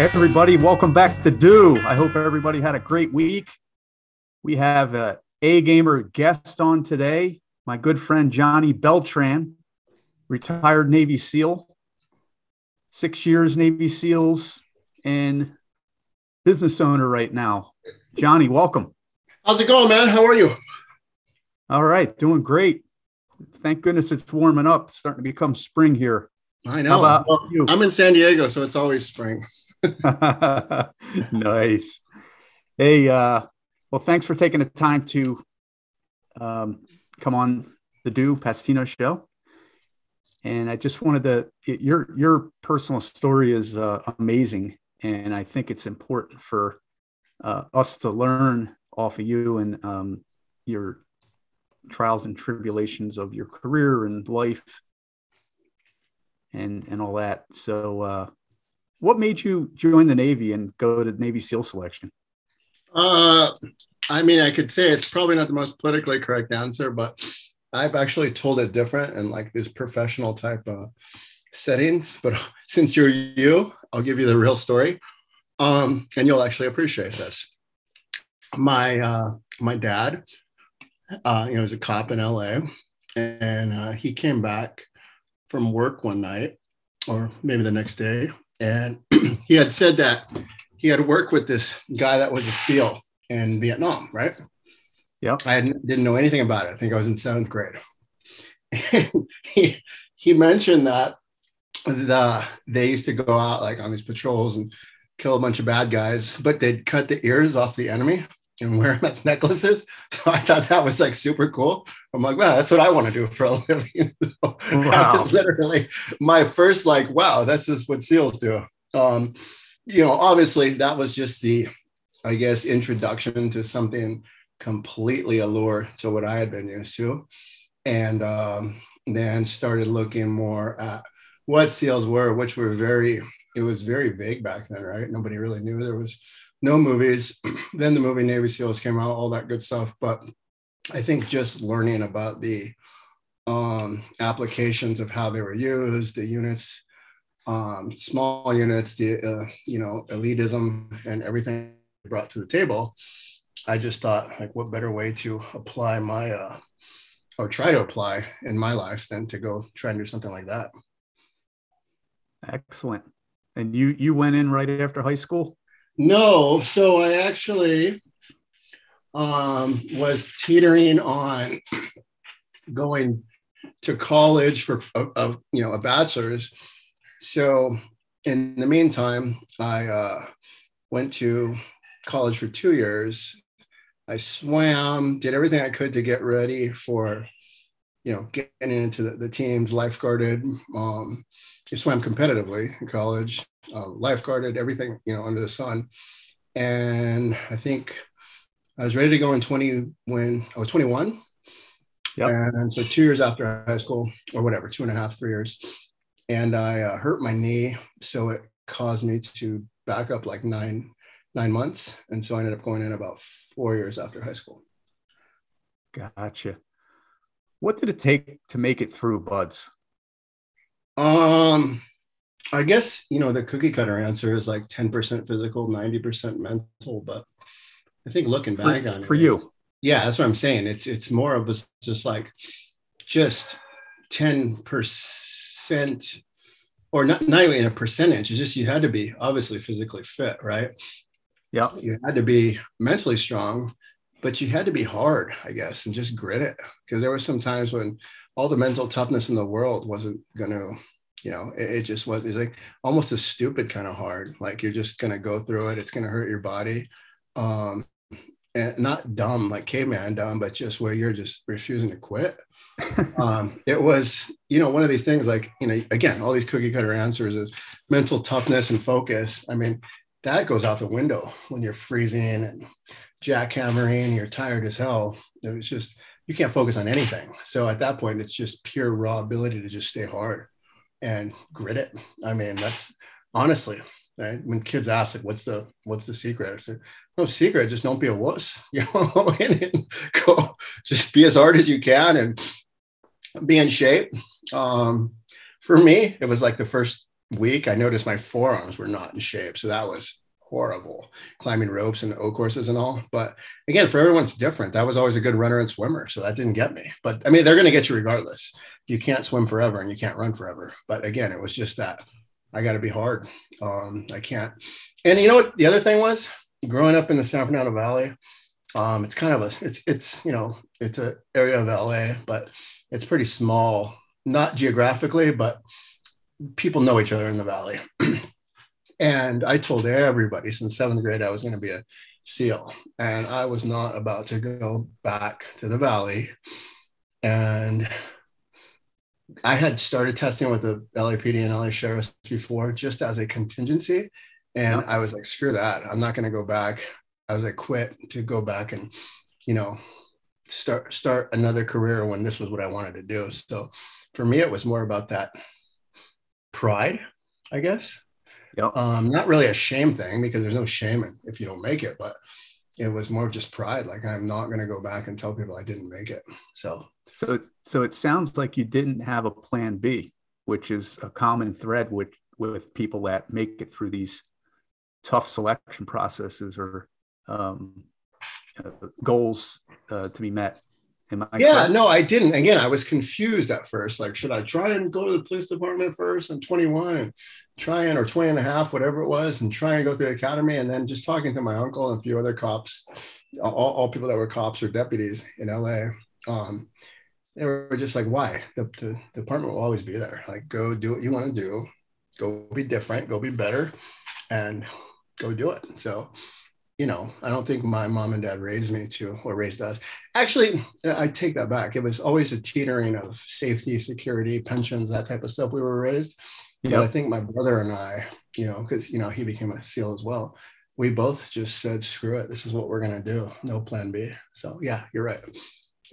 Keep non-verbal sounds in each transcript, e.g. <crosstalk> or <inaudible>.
everybody. Welcome back to Do. I hope everybody had a great week. We have a A gamer guest on today, my good friend Johnny Beltran, retired Navy SEAL, six years Navy SEALs, and business owner right now. Johnny, welcome. How's it going, man? How are you? All right, doing great. Thank goodness it's warming up, it's starting to become spring here. I know. Well, I'm in San Diego, so it's always spring. <laughs> nice. Hey, uh, well, thanks for taking the time to um, come on the Do Pastino show. And I just wanted to your your personal story is uh, amazing, and I think it's important for uh, us to learn off of you and um, your trials and tribulations of your career and life and and all that. So uh, what made you join the Navy and go to Navy SEAL selection? Uh, I mean, I could say it's probably not the most politically correct answer, but I've actually told it different and like these professional type of settings. But <laughs> since you're you, I'll give you the real story, um, and you'll actually appreciate this. My uh, my dad, uh, you know, was a cop in LA, and uh, he came back from work one night, or maybe the next day, and <clears throat> he had said that he had worked with this guy that was a SEAL in Vietnam, right? Yeah. I didn't know anything about it. I think I was in seventh grade. And <laughs> he he mentioned that the they used to go out like on these patrols and kill a bunch of bad guys, but they'd cut the ears off the enemy and <laughs> wear them as necklaces. <laughs> So I thought that was like super cool. I'm like, wow, that's what I want to do <laughs> for a living. so wow. That was literally my first like, wow, that's just what SEALs do. Um, you know, obviously that was just the, I guess, introduction to something completely allure to what I had been used to. And um, then started looking more at what SEALs were, which were very, it was very vague back then, right? Nobody really knew there was no movies. <clears throat> then the movie Navy SEALs came out, all that good stuff. But I think just learning about the um, applications of how they were used, the units, um, small units, the uh, you know elitism and everything brought to the table. I just thought, like, what better way to apply my uh, or try to apply in my life than to go try and do something like that. Excellent. And you you went in right after high school? No, so I actually um, was teetering on going to college for a, a, you know a bachelor's. So in the meantime, I uh, went to college for two years. I swam, did everything I could to get ready for, you know, getting into the, the teams, lifeguarded. Um, Swam competitively in college, uh, lifeguarded, everything, you know, under the sun. And I think I was ready to go in 20 when I was 21. Yep. And so two years after high school or whatever, two and a half, three years. And I uh, hurt my knee. So it caused me to back up like nine, nine months. And so I ended up going in about four years after high school. Gotcha. What did it take to make it through BUD/S? Um, I guess you know the cookie cutter answer is like 10% physical, 90% mental. But I think looking back for, on it, for you, yeah, that's what I'm saying. It's it's more of a, just like just 10% or not not even a percentage. It's just you had to be obviously physically fit, right? Yeah. You had to be mentally strong, but you had to be hard, I guess, and just grit it. Because there were some times when all the mental toughness in the world wasn't going to you know it, it, just was it's like almost a stupid kind of hard. Like you're just going to go through it it's going to hurt your body. Um and not dumb like caveman dumb but just where you're just refusing to quit. <laughs> Um it was you know one of these things like you know again all these cookie cutter answers is mental toughness and focus. I mean that goes out the window when you're freezing and jackhammering you're tired as hell. It was just you can't focus on anything so at that point it's just pure raw ability to just stay hard and grit it. I mean, that's honestly, right? when kids ask like, what's the what's the secret? I say, no secret, just don't be a wuss. <laughs> You know, <laughs> and go just be as hard as you can and be in shape. Um, for me, it was like the first week, I noticed my forearms were not in shape. So that was horrible climbing ropes and O courses and all. But again, for everyone's different. That was always a good runner and swimmer. So that didn't get me. But I mean, they're going to get you regardless. You can't swim forever and you can't run forever. But again, it was just that I got to be hard. Um, I can't. And you know what? The other thing was growing up in the San Fernando Valley. Um, it's kind of a, it's, it's, you know, it's an area of LA, but it's pretty small, not geographically, but people know each other in the valley. <clears throat> and I told everybody since seventh grade I was going to be a SEAL, and I was not about to go back to the valley. And I had started testing with the LAPD and LA Sheriffs before, just as a contingency. And I was like, screw that. I'm not going to go back. I was like, quit to go back and, you know, start start another career when this was what I wanted to do. So for me, it was more about that pride, I guess. Yep. Um, not really a shame thing because there's no shame if you don't make it, but it was more just pride. Like I'm not going to go back and tell people I didn't make it. So, so, so it sounds like you didn't have a plan B, which is a common thread with with people that make it through these tough selection processes or um, uh, goals uh, to be met. Yeah, correct? no, I didn't. Again, I was confused at first. Like, should I try and go to the police department first? I'm 21 and try and, or 20 and a half, whatever it was, and try and go through the academy. And then just talking to my uncle and a few other cops, all, all people that were cops or deputies in LA. Um, they were just like, why? The, the, the department will always be there. Like, go do what you want to do, go be different, go be better, and go do it. So you know, I don't think my mom and dad raised me to or raised us. Actually, I take that back. It was always a teetering of safety, security, pensions, that type of stuff we were raised. Yep. But I think my brother and I, you know, because you know he became a SEAL as well. We both just said, "Screw it, this is what we're gonna do. No plan B." So yeah, you're right.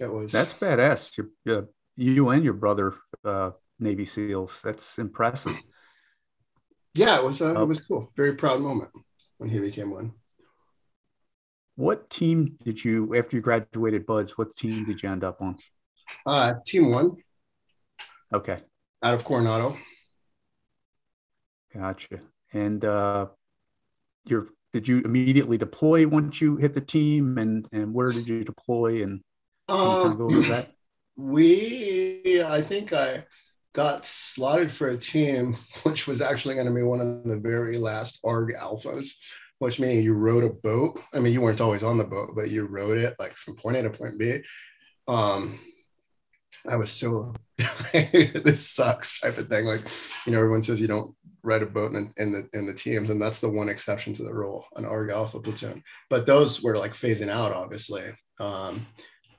It was that's badass. You, you and your brother, uh, Navy SEALs. That's impressive. Yeah, it was. Uh, it was cool. Very proud moment when he became one. What team did you, after you graduated BUD/S, what team did you end up on? Uh, team one. Okay. Out of Coronado. Gotcha. And uh, you're, did you immediately deploy once you hit the team, and and where did you deploy? And um, kind of go over that. <laughs> We, I think I got slotted for a team <laughs> which was actually going to be one of the very last ARG alphas which meaning you rode a boat. I mean, you weren't always on the boat, but you rode it like from point A to point B. Um, I was so <laughs> this sucks type of thing. Like, you know, everyone says you don't ride a boat in, in the in the teams, and that's the one exception to the rule, an ARG Alpha platoon. But those were like phasing out, obviously. Um,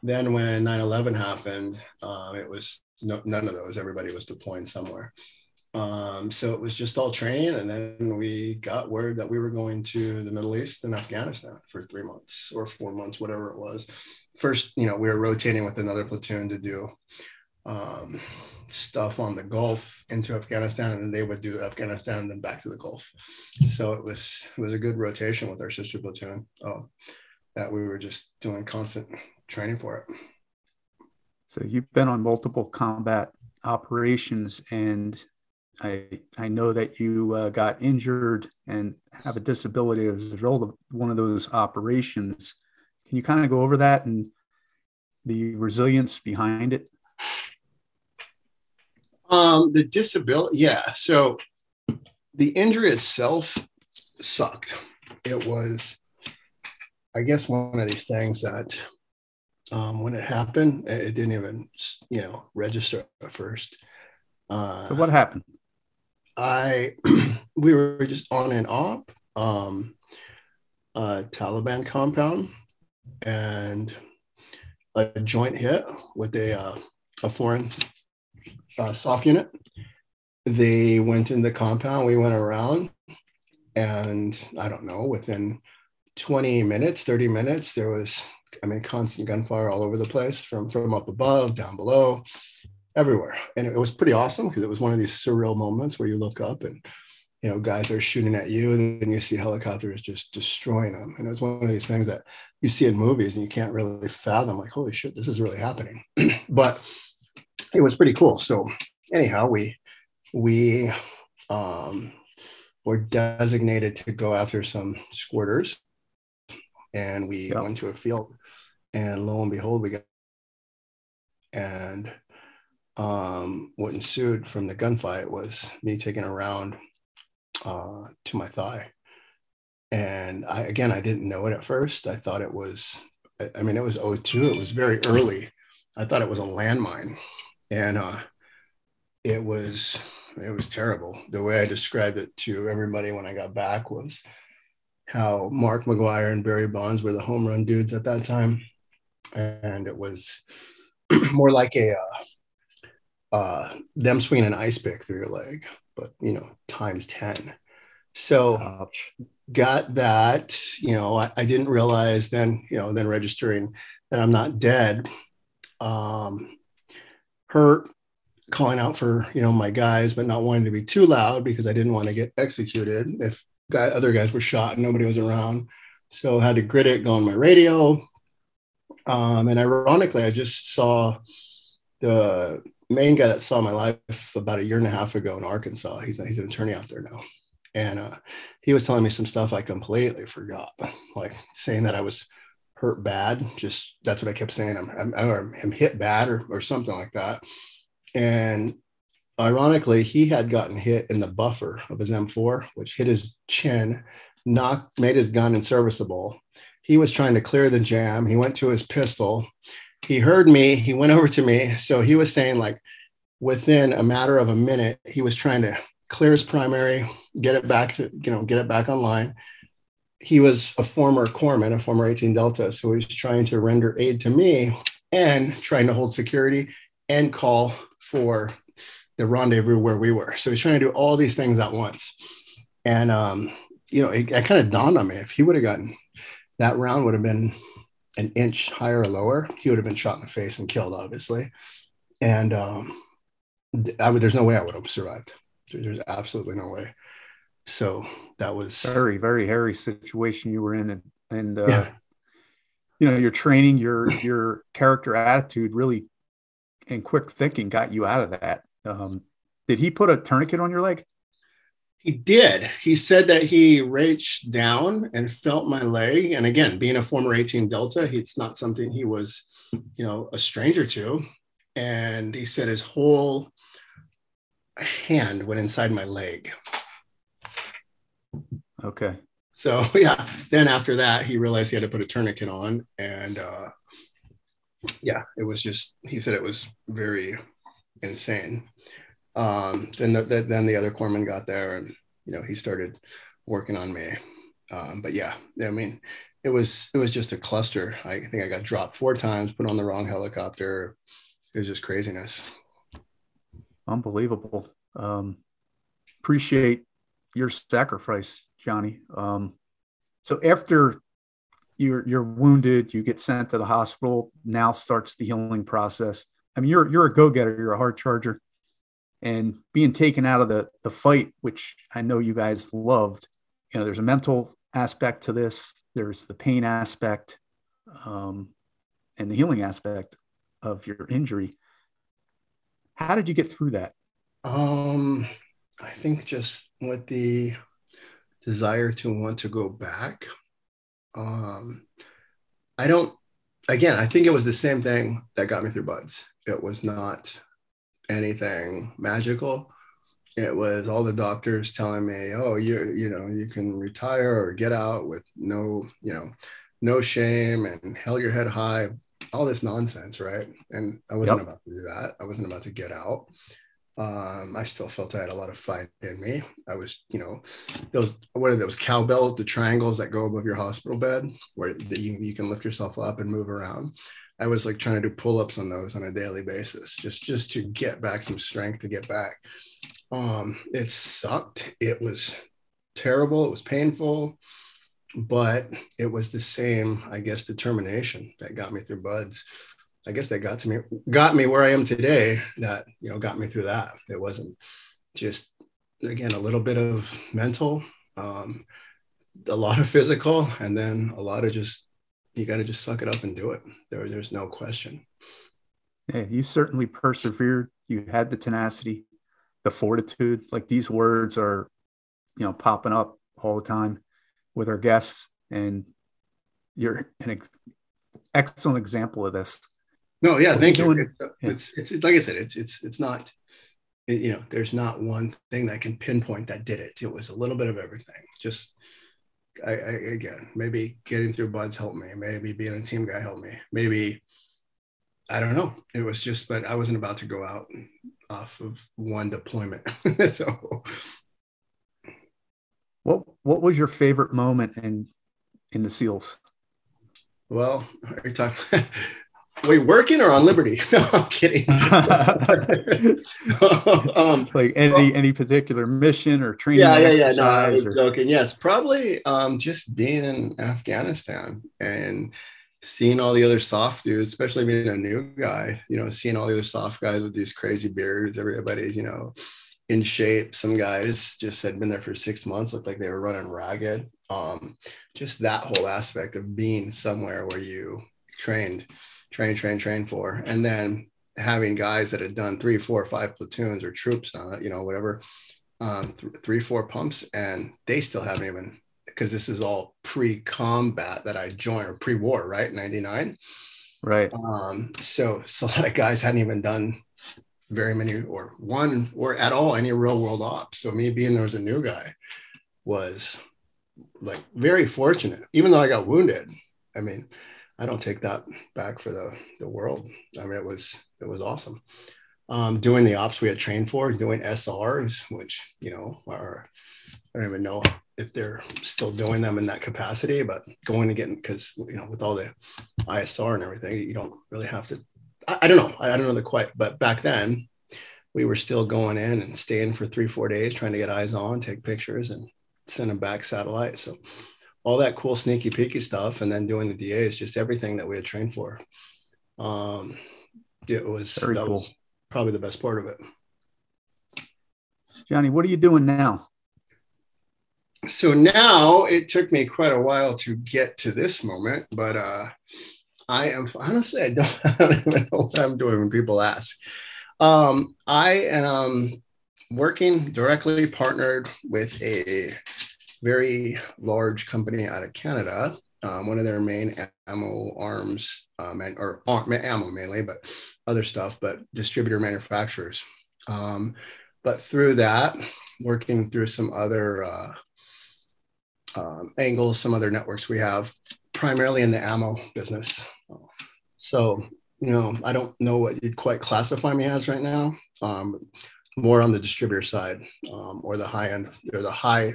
then when 9-11 happened, um, it was no, none of those. Everybody was deploying somewhere. Um, so it was just all training. And then we got word that we were going to the Middle East and Afghanistan for three months or four months, whatever it was. First, you know, we were rotating with another platoon to do um, stuff on the Gulf into Afghanistan, and then they would do Afghanistan and then back to the Gulf. So it was it was a good rotation with our sister platoon um, that we were just doing constant training for it. So you've been on multiple combat operations and I I know that you uh, got injured and have a disability as a result of one of those operations. Can you kind of go over that and the resilience behind it? Um, the disability, yeah. So the injury itself sucked. It was, I guess, one of these things that um, when it happened, it didn't even, you know, register at first. Uh, so what happened? I <clears throat> we were just on and off um, a Taliban compound and a joint hit with a uh, a foreign uh, SOF unit. They went in the compound. We went around, and I don't know. Within 20 minutes, 30 minutes, there was I mean constant gunfire all over the place from from up above, down below everywhere. And it was pretty awesome because it was one of these surreal moments where you look up and you know guys are shooting at you and then you see helicopters just destroying them. And it was one of these things that you see in movies and you can't really fathom like, holy shit, this is really happening. <clears throat> but it was pretty cool. So anyhow, we we um, were designated to go after some squirters. And we yep. went to a field, and lo and behold, we got and um, what ensued from the gunfight was me taking a round uh, to my thigh. And I, again, I didn't know it at first. I thought it was, I mean, it was 02. It was very early. I thought it was a landmine. And uh, it was, it was terrible. The way I described it to everybody when I got back was how Mark McGwire and Barry Bonds were the home run dudes at that time. And it was <clears throat> more like a, uh, uh, them swinging an ice pick through your leg, but you know, times 10. So Ouch. got that, you know, I, I, didn't realize then, you know, then registering that I'm not dead. Um, her calling out for, you know, my guys, but not wanting to be too loud because I didn't want to get executed if guy, other guys were shot and nobody was around. So I had to grit it, go on my radio. Um, and ironically, I just saw the main guy that saw my life about a year and a half ago in Arkansas. He's, he's an attorney out there now. And uh, he was telling me some stuff I completely forgot, like saying that I was hurt bad. Just that's what I kept saying. I'm, I'm, I'm hit bad or, or something like that. And ironically, he had gotten hit in the buffer of his M4, which hit his chin, knocked, made his gun inserviceable. He was trying to clear the jam. He went to his pistol he heard me he went over to me. So he was saying like within a matter of a minute he was trying to clear his primary get it back to you know get it back online. He was a former corpsman a former 18 delta so he was trying to render aid to me and trying to hold security and call for the rendezvous where we were. So he's trying to do all these things at once. And um you know it, it kind of dawned on me if he would have gotten that round would have been an inch higher or lower, he would have been shot in the face and killed, obviously. And um, I would, there's no way I would have survived. There's absolutely no way. So that was very, very hairy situation you were in, and and uh, yeah. you know your training, your your character attitude, really, and quick thinking got you out of that. Um, did he put a tourniquet on your leg? He did. He said that he reached down and felt my leg. And again, being a former 18 Delta, it's not something he was, you know, a stranger to. And he said his whole hand went inside my leg. Okay. So <laughs> yeah, then after that, he realized he had to put a tourniquet on, and uh, yeah, it was just. He said it was very insane. Um, then the, the, then the other corpsman got there, and you know he started working on me. Um, but yeah, I mean, it was it was just a cluster. I think I got dropped four times, put on the wrong helicopter. It was just craziness. Unbelievable. Um, appreciate your sacrifice, Johnny. Um, so after you're you're wounded, you get sent to the hospital. Now starts the healing process. I mean, you're you're a go getter. You're a hard charger and being taken out of the the fight, which I know you guys loved. You know, there's a mental aspect to this. There's the pain aspect, um, and the healing aspect of your injury. How did you get through that? Um, I think just with the desire to want to go back. Um, I don't. Again, I think it was the same thing that got me through BUD/S. It was not anything magical. It was all the doctors telling me, "Oh, you you know you can retire or get out with no you know no shame and held your head high." All this nonsense, right? And I wasn't yep. about to do that. I wasn't about to get out. Um, I still felt I had a lot of fight in me. I was, you know, those what are those cowbells, the triangles that go above your hospital bed, where you, you can lift yourself up and move around. I was like trying to do pull-ups on those on a daily basis, just just to get back some strength to get back. Um, it sucked. It was terrible. It was painful, but it was the same, I guess, determination that got me through BUD/S. I guess that got to me, got me where I am today. That you know got me through that. It wasn't just again a little bit of mental, um, a lot of physical, and then a lot of just you got to just suck it up and do it. There, there's no question. Yeah, you certainly persevered. You had the tenacity. the fortitude. Like these words are, you know, popping up all the time with our guests, and you're an ex- excellent example of this. No, yeah, thank you. It's, uh, it's, it's, it's like I said, it's it's it's not you know, there's not one thing that can pinpoint that did it. It was a little bit of everything. Just I, I, again, maybe getting through BUD/S helped me. Maybe being a team guy helped me. Maybe I don't know. It was just, but I wasn't about to go out off of one deployment. <laughs> so, what what was your favorite moment in in the SEALs? Well, are you talking? <laughs> Wait, working or on Liberty? <laughs> No, I'm kidding. <laughs> um, like any any particular mission or training? Yeah, yeah, yeah. No, I was or... joking. Yes, probably um, just being in Afghanistan and seeing all the other SOF dudes, especially being a new guy. You know, seeing all the other SOF guys with these crazy beards. Everybody's you know in shape. Some guys just had been there for six months, looked like they were running ragged. Um, just that whole aspect of being somewhere where you trained train, train, train for. And then having guys that had done three, four, five platoons or troops on it, you know, whatever, um, th- three, four pumps, and they still haven't even because this is all pre-combat that I joined or pre-war, right? 99. Right. Um, so, <laughs> so a lot of guys hadn't even done very many or one or at all any real world ops. So me being there as a new guy was like very fortunate, even though I got wounded. I mean, I don't take that back for the, the world. I mean, it was it was awesome. Um, doing the ops we had trained for, doing SRs, which you know are I don't even know if they're still doing them in that capacity, but going get because you know with all the ISR and everything, you don't really have to. I, I don't know. I, I don't know the quite, but back then we were still going in and staying for three four days, trying to get eyes on, take pictures, and send them back satellite. So all that cool sneaky peeky stuff and then doing the DA is just everything that we had trained for. Um, it was, Very that cool. was probably the best part of it. Johnny, what are you doing now? So now it took me quite a while to get to this moment, but uh, I am honestly, I don't, <laughs> I don't even know what I'm doing when people ask. Um, I am working directly partnered with a very large company out of Canada. Um, one of their main ammo arms um, and or ammo mainly, but other stuff, but distributor manufacturers. Um, but through that, working through some other uh, uh, angles, some other networks we have, primarily in the ammo business. So, you know, I don't know what you'd quite classify me as right now. Um, more on the distributor side um, or the high end or the high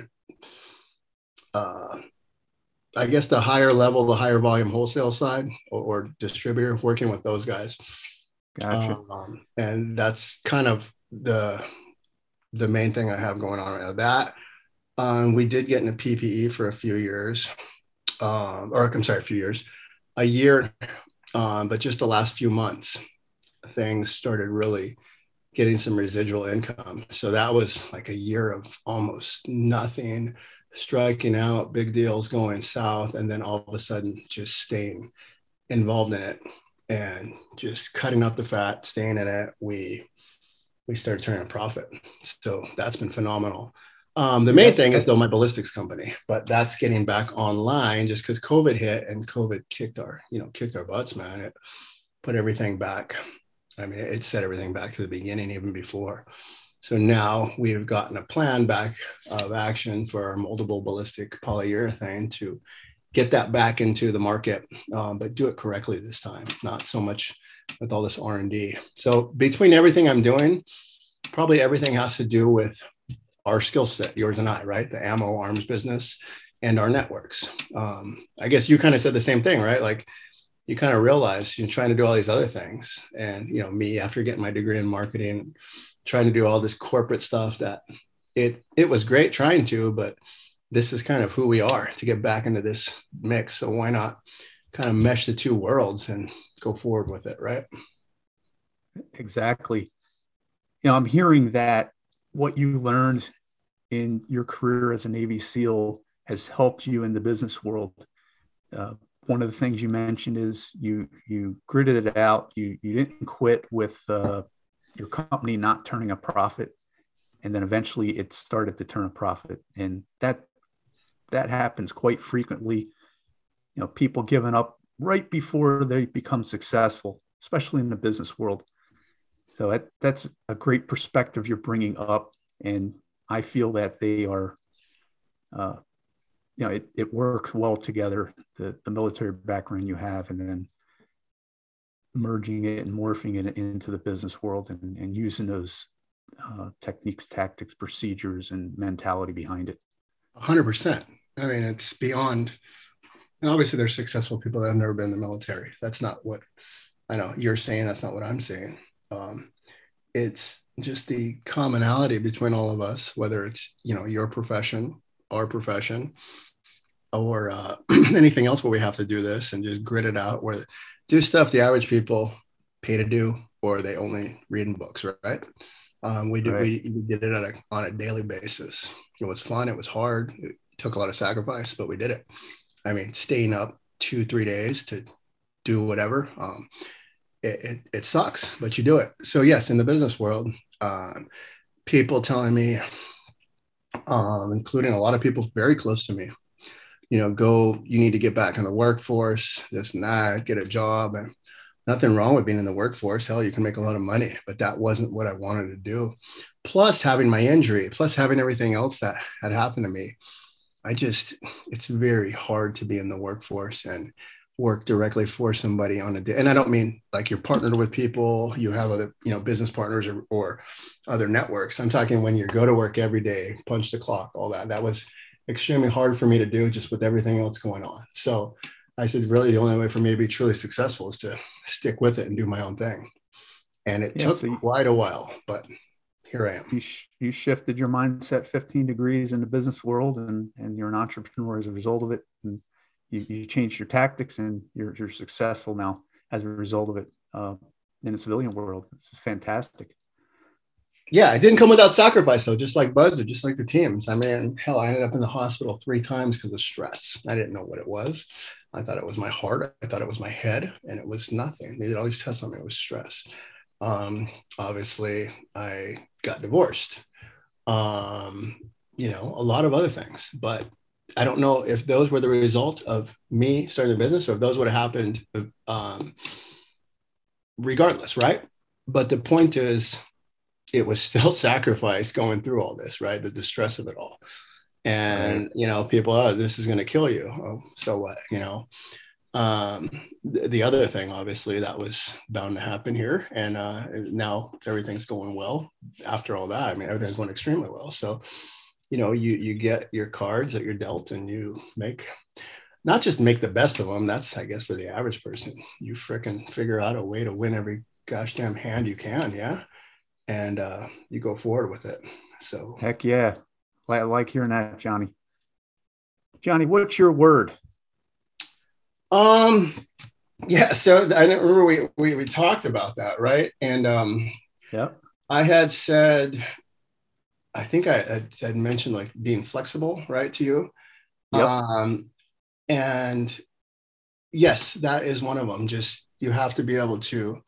uh, I guess the higher level, the higher volume wholesale side or, or distributor, working with those guys. Gotcha. Um, and that's kind of the the main thing I have going on right now. That um, we did get into PPE for a few years, um, or I'm sorry, a few years, a year, um, but just the last few months, things started really getting some residual income. So that was like a year of almost nothing striking out, big deals going south, and then all of a sudden just staying involved in it and just cutting up the fat, staying in it. We we started turning a profit. So that's been phenomenal. Um, the main thing is though my ballistics company, but that's getting back online just because COVID hit and COVID kicked our, you know, kicked our butts, man. It put everything back. I mean, it set everything back to the beginning even before. So now we've gotten a plan back of action for our moldable ballistic polyurethane to get that back into the market, um, but do it correctly this time, not so much with all this R&D. So between everything I'm doing, probably everything has to do with our skill set, yours and I, right? The ammo arms business and our networks. Um, I guess you kind of said the same thing, right? Like you kind of realize you're trying to do all these other things. And, you know, me after getting my degree in marketing, trying to do all this corporate stuff that it it was great trying to, but this is kind of who we are to get back into this mix. So why not kind of mesh the two worlds and go forward with it, right? Exactly. You know, I'm hearing that what you learned in your career as a Navy SEAL has helped you in the business world. Uh, one of the things you mentioned is you you gritted it out. You you didn't quit with uh, your company not turning a profit and then eventually it started to turn a profit. And that that happens quite frequently. You know, people giving up right before they become successful, especially in the business world. So that, that's a great perspective you're bringing up, and I feel that they are, uh, you know, it, it works well together. The the military background you have, and then merging it and morphing it into the business world, and, and using those uh, techniques, tactics, procedures, and mentality behind it. hundred percent. I mean, it's beyond. And obviously, there's successful people that have never been in the military. That's not what I know you're saying. That's not what I'm saying. Um, it's just the commonality between all of us, whether it's you know your profession, our profession, or uh, <clears throat> anything else where we have to do this and just grit it out. Where do stuff the average people pay to do, or they only read in books, right? Um, we did right. we, we, did it on a, on a daily basis. It was fun. It was hard. It took a lot of sacrifice, but we did it. I mean, staying up two three days to do whatever. Um, it, it, it, sucks, but you do it. So yes, in the business world, um, people telling me, um, including a lot of people very close to me, you know, go, you need to get back in the workforce, this and that, get a job. And nothing wrong with being in the workforce. Hell, you can make a lot of money, but that wasn't what I wanted to do. Plus, having my injury, plus having everything else that had happened to me, I just, it's very hard to be in the workforce and work directly for somebody on a day. And I don't mean like you're partnered with people, you have other, you know, business partners or, or other networks. I'm talking when you go to work every day, punch the clock, all that. That was extremely hard for me to do just with everything else going on. So I said, really, the only way for me to be truly successful is to stick with it and do my own thing. And it yeah, took so you, quite a while, but here I am. You, sh- you shifted your mindset 15 degrees in the business world, and and you're an entrepreneur as a result of it. And you, you changed your tactics, and you're you're successful now as a result of it uh, in the civilian world. It's fantastic. Yeah, it didn't come without sacrifice though. Just like BUD/S, or just like the teams. I mean, hell, I ended up in the hospital three times because of stress. I didn't know what it was. I thought it was my heart. I thought it was my head, and it was nothing. They did all these tests on me. It was stress. Um, obviously, I got divorced. Um, you know, a lot of other things, but I don't know if those were the result of me starting the business or if those would have happened um, regardless, right? But the point is, it was still <laughs> sacrificed going through all this, right? The distress of it all. And right. you know people oh this is going to kill you. Oh, so what you know? Um th- the other thing obviously that was bound to happen here and uh now everything's going well. After all that i mean everything's going extremely well. So you know you you get your cards that you're dealt and you make not just make the best of them that's i guess for the average person. You fricking figure out a way to win every gosh damn hand you can yeah and uh you go forward with it so heck yeah I like hearing that, Johnny. Johnny, what's your word? Um, yeah. So I didn't remember we, we we talked about that, right? And um, yeah, I had said, I think I had, mentioned like being flexible, right, to you. Yep. Um, and yes, that is one of them. Just you have to be able to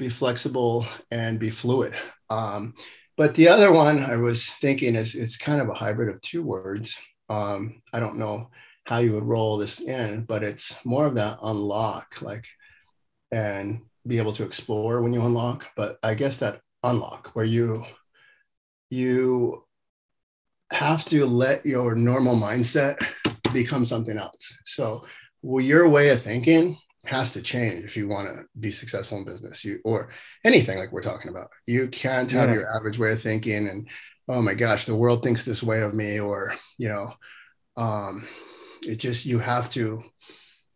be flexible and be fluid. Um, but the other one I was thinking is it's kind of a hybrid of two words. Um, I don't know how you would roll this in, but it's more of that unlock, like, and be able to explore when you unlock. But I guess that unlock where you you have to let your normal mindset become something else. So, well, your way of thinking has to change if you want to be successful in business. You or anything like we're talking about. You can't have yeah. your average way of thinking and oh my gosh the world thinks this way of me or you know um it just you have to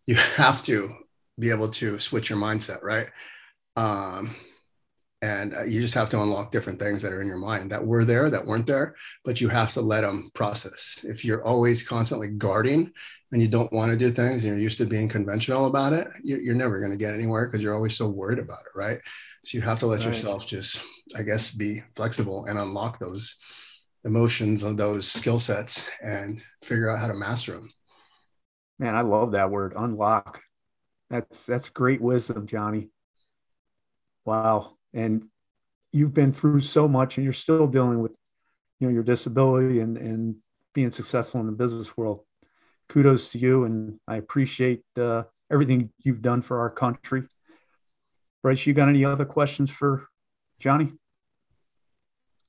you <laughs> have to be able to switch your mindset right? Um and uh, you just have to unlock different things that are in your mind that were there that weren't there but you have to let them process if you're always constantly guarding and you don't want to do things and you're used to being conventional about it, you're never going to get anywhere because you're always so worried about it, right? So you have to let right. yourself just, I guess, be flexible and unlock those emotions and those skill sets and figure out how to master them. Man, I love that word, unlock. That's that's great wisdom, Johnny. Wow. And you've been through so much and you're still dealing with you know your disability and and being successful in the business world. Kudos to you, and I appreciate uh, everything you've done for our country. Bryce, you got any other questions for Johnny?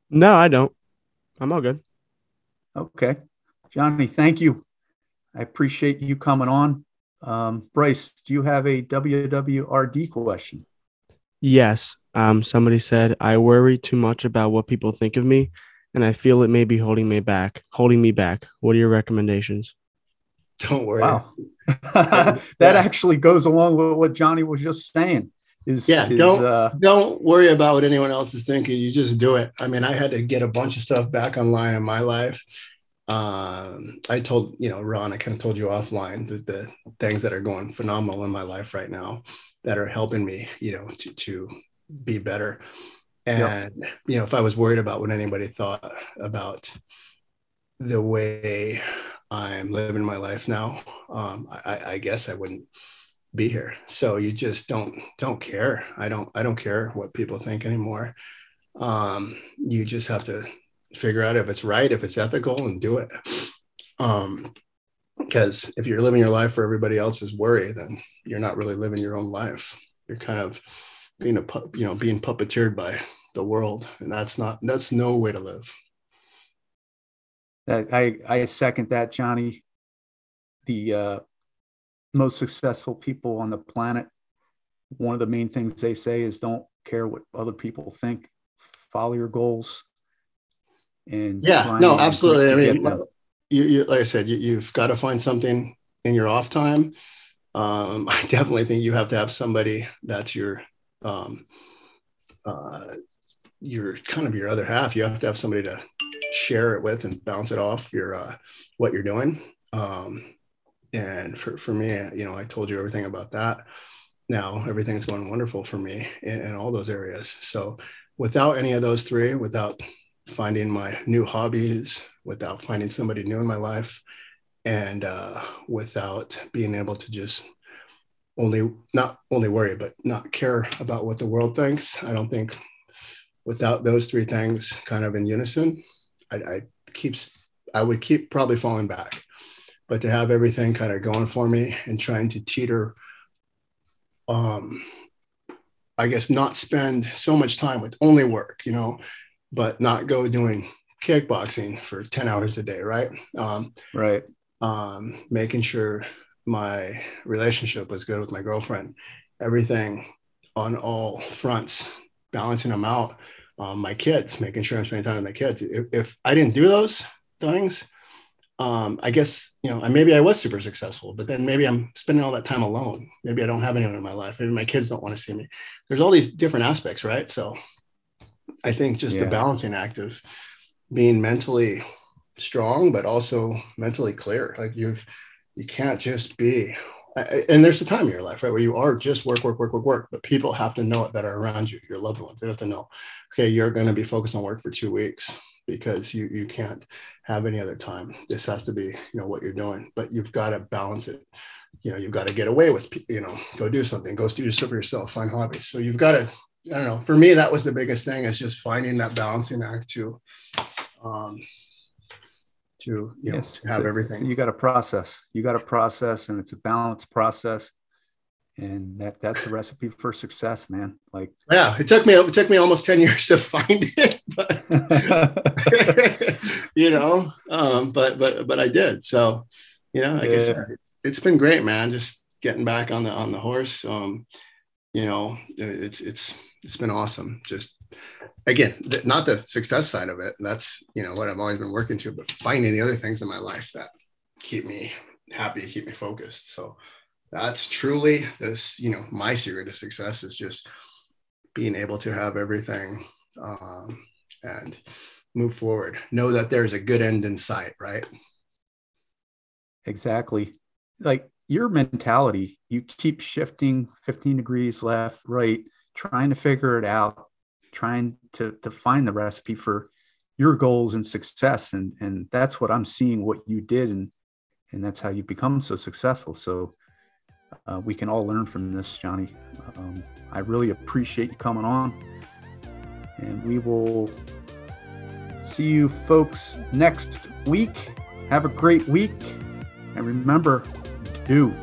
No, I don't. I'm all good. Okay. Johnny, thank you. I appreciate you coming on. Um, Bryce, do you have a WWRD question? Yes. Um, somebody said, I worry too much about what people think of me, and I feel it may be holding me back, holding me back. What are your recommendations? Don't worry. Wow. <laughs> that yeah. actually goes along with what Johnny was just saying. Is, yeah, is, don't uh, don't worry about what anyone else is thinking. You just do it. I mean, I had to get a bunch of stuff back online in my life. Um, I told you know Ron, I kind of told you offline that the things that are going phenomenal in my life right now that are helping me, you know, to to be better. And yep. you know, if I was worried about what anybody thought about the way I'm living my life now, um, I, I guess I wouldn't be here. So you just don't don't care. I don't I don't care what people think anymore. Um, you just have to figure out if it's right, if it's ethical, and do it. Um, because if you're living your life for everybody else's worry, then you're not really living your own life. You're kind of being a you know being puppeteered by the world, and that's not that's no way to live. I I second that, Johnny. The uh, most successful people on the planet, one of the main things they say is don't care what other people think, follow your goals. And yeah, no, absolutely. I mean, you, you, like I said, you, you've got to find something in your off time. Um, <laughs> I definitely think you have to have somebody that's your, um, uh, your kind of your other half. You have to have somebody to share it with and bounce it off your, uh, what you're doing. Um, and for, for me, you know, I told you everything about that. Now everything's going wonderful for me in, in all those areas. So without any of those three, without finding my new hobbies, without finding somebody new in my life, and uh, without being able to just only not only worry but not care about what the world thinks i don't think without those three things kind of in unison i, I keeps i would keep probably falling back. But to have everything kind of going for me and trying to teeter um i guess not spend so much time with only work you know but not go doing kickboxing for 10 hours a day right? Um right um making sure my relationship was good with my girlfriend everything on all fronts balancing them out um, my kids making sure i'm spending time with my kids if, if i didn't do those things um, I guess, you know, maybe I was super successful, but then maybe I'm spending all that time alone. Maybe I don't have anyone in my life. Maybe my kids don't want to see me. There's all these different aspects, right? So I think just yeah. the balancing act of being mentally strong, but also mentally clear. Like you've, you can't just be, and there's a time in your life, right, where you are just work, work, work, work, work, but people have to know it that are around you, your loved ones. They have to know, okay, you're going to be focused on work for two weeks because you you can't have any other time. This has to be, you know, what you're doing, but you've got to balance it. You know, you've got to get away with, you know, go do something, go do stuff for yourself, find hobbies. So you've got to, I don't know. For me, that was the biggest thing is just finding that balancing act to, um, to you know, yes. to have so, everything. So you got to process. You got to process, and it's a balanced process and that that's a recipe for success man like yeah it took me it took me almost 10 <laughs> years to find it but <laughs> <laughs> you know um but but but i did so you know like yeah. i said it's, it's been great man just getting back on the on the horse um you know it's it's it's been awesome just again not the success side of it that's you know what i've always been working to but finding the other things in my life that keep me happy keep me focused. So that's truly this you know my secret of success is just being able to have everything um, and move forward. Know that there's a good end in sight right? Exactly. Like your mentality you keep shifting 15 degrees left right trying to figure it out trying to to find the recipe for your goals and success and and that's what i'm seeing what you did and and that's how you become so successful so uh, we can all learn from this, Johnny. Um, I really appreciate you coming on, and we will See you folks next week. Have a great week. And remember, do